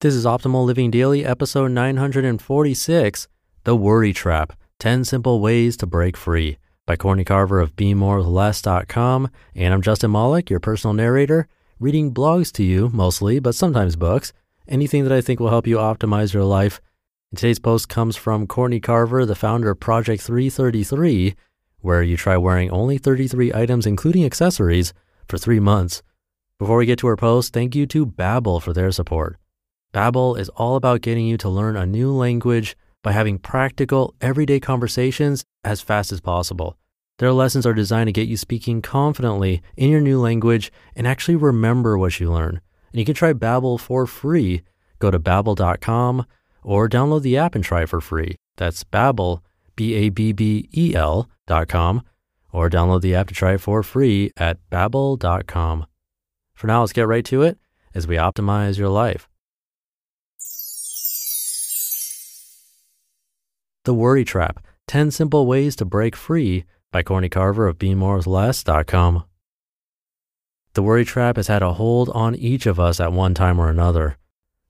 This is Optimal Living Daily, episode 946 The Worry Trap 10 Simple Ways to Break Free by Courtney Carver of BeMoreWithLess.com. And I'm Justin Malik, your personal narrator, reading blogs to you mostly, but sometimes books, anything that I think will help you optimize your life. And today's post comes from Courtney Carver, the founder of Project 333, where you try wearing only 33 items, including accessories, for three months. Before we get to our post, thank you to Babbel for their support. Babbel is all about getting you to learn a new language by having practical, everyday conversations as fast as possible. Their lessons are designed to get you speaking confidently in your new language and actually remember what you learn. And you can try Babbel for free. Go to babbel.com or download the app and try for free. That's Babbel, B A B B E L dot com, or download the app to try for free at babbel.com. For now, let's get right to it as we optimize your life. The Worry Trap 10 Simple Ways to Break Free by Courtney Carver of BeMoreWithLess.com. The worry trap has had a hold on each of us at one time or another.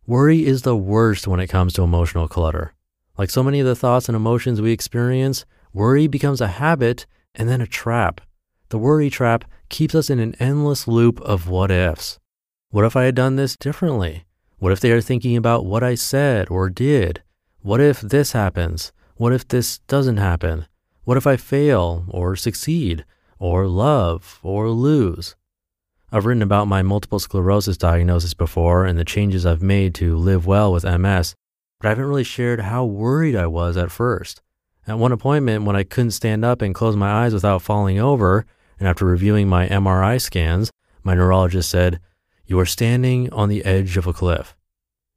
Worry is the worst when it comes to emotional clutter. Like so many of the thoughts and emotions we experience, worry becomes a habit and then a trap. The worry trap keeps us in an endless loop of what ifs. What if I had done this differently? What if they are thinking about what I said or did? What if this happens? What if this doesn't happen? What if I fail or succeed or love or lose? I've written about my multiple sclerosis diagnosis before and the changes I've made to live well with MS, but I haven't really shared how worried I was at first. At one appointment, when I couldn't stand up and close my eyes without falling over, and after reviewing my MRI scans, my neurologist said, You are standing on the edge of a cliff.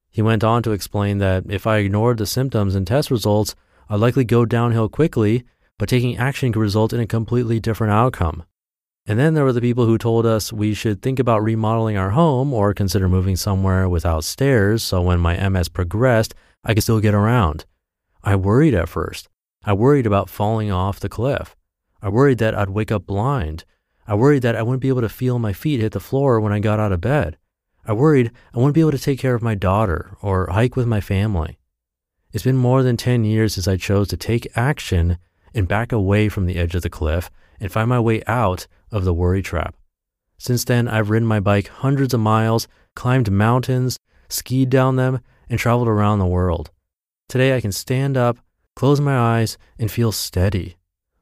He went on to explain that if I ignored the symptoms and test results, I'd likely go downhill quickly, but taking action could result in a completely different outcome. And then there were the people who told us we should think about remodeling our home or consider moving somewhere without stairs so when my MS progressed, I could still get around. I worried at first. I worried about falling off the cliff. I worried that I'd wake up blind. I worried that I wouldn't be able to feel my feet hit the floor when I got out of bed. I worried I wouldn't be able to take care of my daughter or hike with my family. It's been more than 10 years since I chose to take action and back away from the edge of the cliff and find my way out of the worry trap. Since then, I've ridden my bike hundreds of miles, climbed mountains, skied down them, and traveled around the world. Today, I can stand up, close my eyes, and feel steady.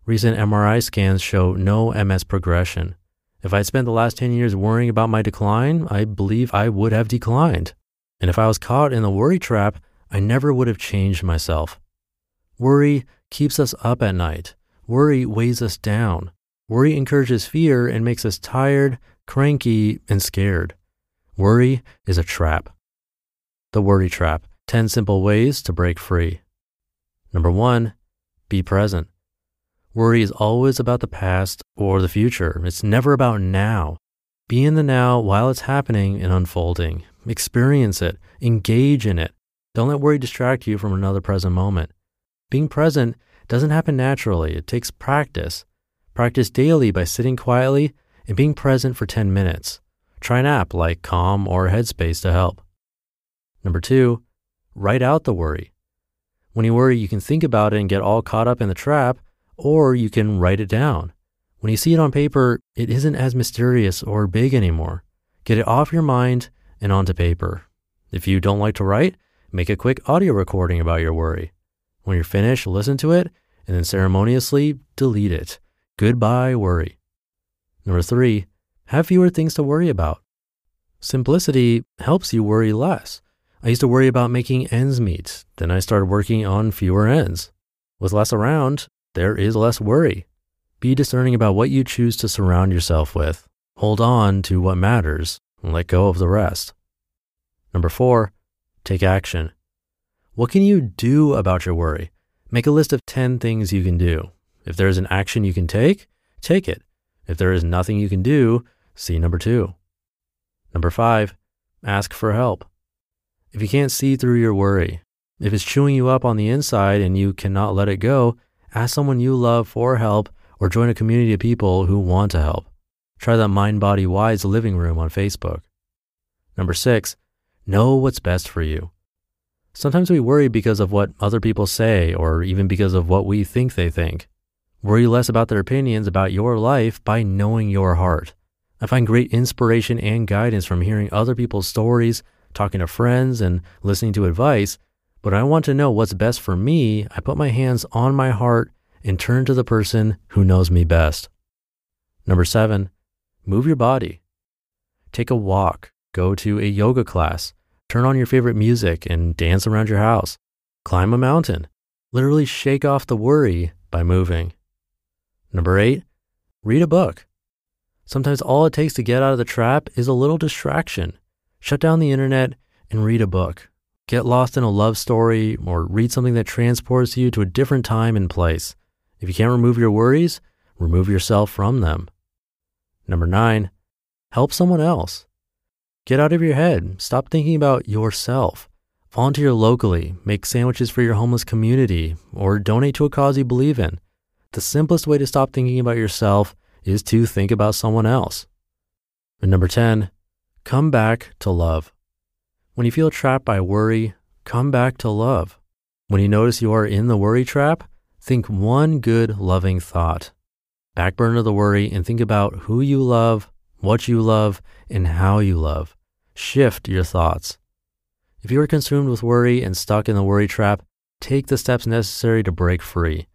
Recent MRI scans show no MS progression. If I'd spent the last 10 years worrying about my decline, I believe I would have declined. And if I was caught in the worry trap, I never would have changed myself. Worry keeps us up at night. Worry weighs us down. Worry encourages fear and makes us tired, cranky, and scared. Worry is a trap. The Worry Trap 10 Simple Ways to Break Free. Number one, be present. Worry is always about the past or the future. It's never about now. Be in the now while it's happening and unfolding. Experience it, engage in it, don't let worry distract you from another present moment. Being present doesn't happen naturally, it takes practice. Practice daily by sitting quietly and being present for 10 minutes. Try an app like Calm or Headspace to help. Number two, write out the worry. When you worry, you can think about it and get all caught up in the trap, or you can write it down. When you see it on paper, it isn't as mysterious or big anymore. Get it off your mind and onto paper. If you don't like to write, Make a quick audio recording about your worry. When you're finished, listen to it and then ceremoniously delete it. Goodbye, worry. Number three, have fewer things to worry about. Simplicity helps you worry less. I used to worry about making ends meet. Then I started working on fewer ends. With less around, there is less worry. Be discerning about what you choose to surround yourself with. Hold on to what matters and let go of the rest. Number four, Take action. What can you do about your worry? Make a list of 10 things you can do. If there is an action you can take, take it. If there is nothing you can do, see number two. Number five, ask for help. If you can't see through your worry, if it's chewing you up on the inside and you cannot let it go, ask someone you love for help or join a community of people who want to help. Try that Mind Body Wise living room on Facebook. Number six, Know what's best for you. Sometimes we worry because of what other people say or even because of what we think they think. Worry less about their opinions about your life by knowing your heart. I find great inspiration and guidance from hearing other people's stories, talking to friends, and listening to advice. But I want to know what's best for me. I put my hands on my heart and turn to the person who knows me best. Number seven, move your body. Take a walk, go to a yoga class, turn on your favorite music and dance around your house. Climb a mountain. Literally shake off the worry by moving. Number eight, read a book. Sometimes all it takes to get out of the trap is a little distraction. Shut down the internet and read a book. Get lost in a love story or read something that transports you to a different time and place. If you can't remove your worries, remove yourself from them. Number nine, help someone else. Get out of your head. Stop thinking about yourself. Volunteer locally, make sandwiches for your homeless community, or donate to a cause you believe in. The simplest way to stop thinking about yourself is to think about someone else. And number 10, come back to love. When you feel trapped by worry, come back to love. When you notice you are in the worry trap, think one good, loving thought. Backburner the worry and think about who you love, what you love, and how you love. Shift your thoughts. If you are consumed with worry and stuck in the worry trap, take the steps necessary to break free.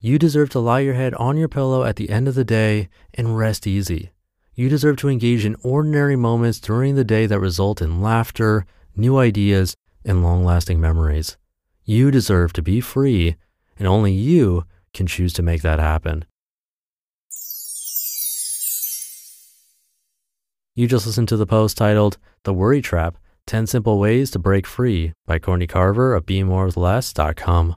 You deserve to lie your head on your pillow at the end of the day and rest easy. You deserve to engage in ordinary moments during the day that result in laughter, new ideas, and long lasting memories. You deserve to be free, and only you can choose to make that happen. You just listened to the post titled The Worry Trap 10 Simple Ways to Break Free by Courtney Carver of BeMoreWithLess.com.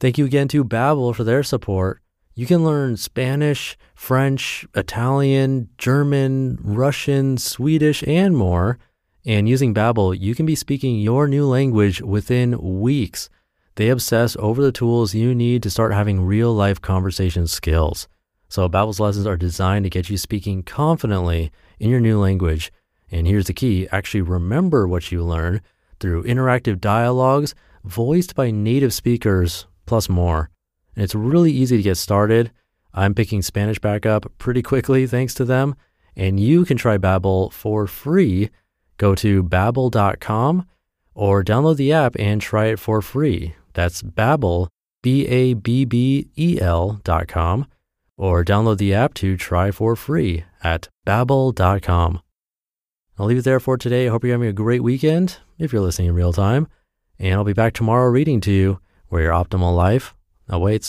Thank you again to Babbel for their support. You can learn Spanish, French, Italian, German, Russian, Swedish, and more. And using Babbel, you can be speaking your new language within weeks. They obsess over the tools you need to start having real life conversation skills. So Babbel's lessons are designed to get you speaking confidently in your new language. And here's the key actually remember what you learn through interactive dialogues voiced by native speakers, plus more. And it's really easy to get started. I'm picking Spanish back up pretty quickly thanks to them. And you can try Babbel for free. Go to babbel.com or download the app and try it for free. That's Babbel, B-A-B-B-E-L dot com or download the app to try for free at babbel.com. I'll leave it there for today. I hope you're having a great weekend if you're listening in real time. And I'll be back tomorrow reading to you where your optimal life awaits.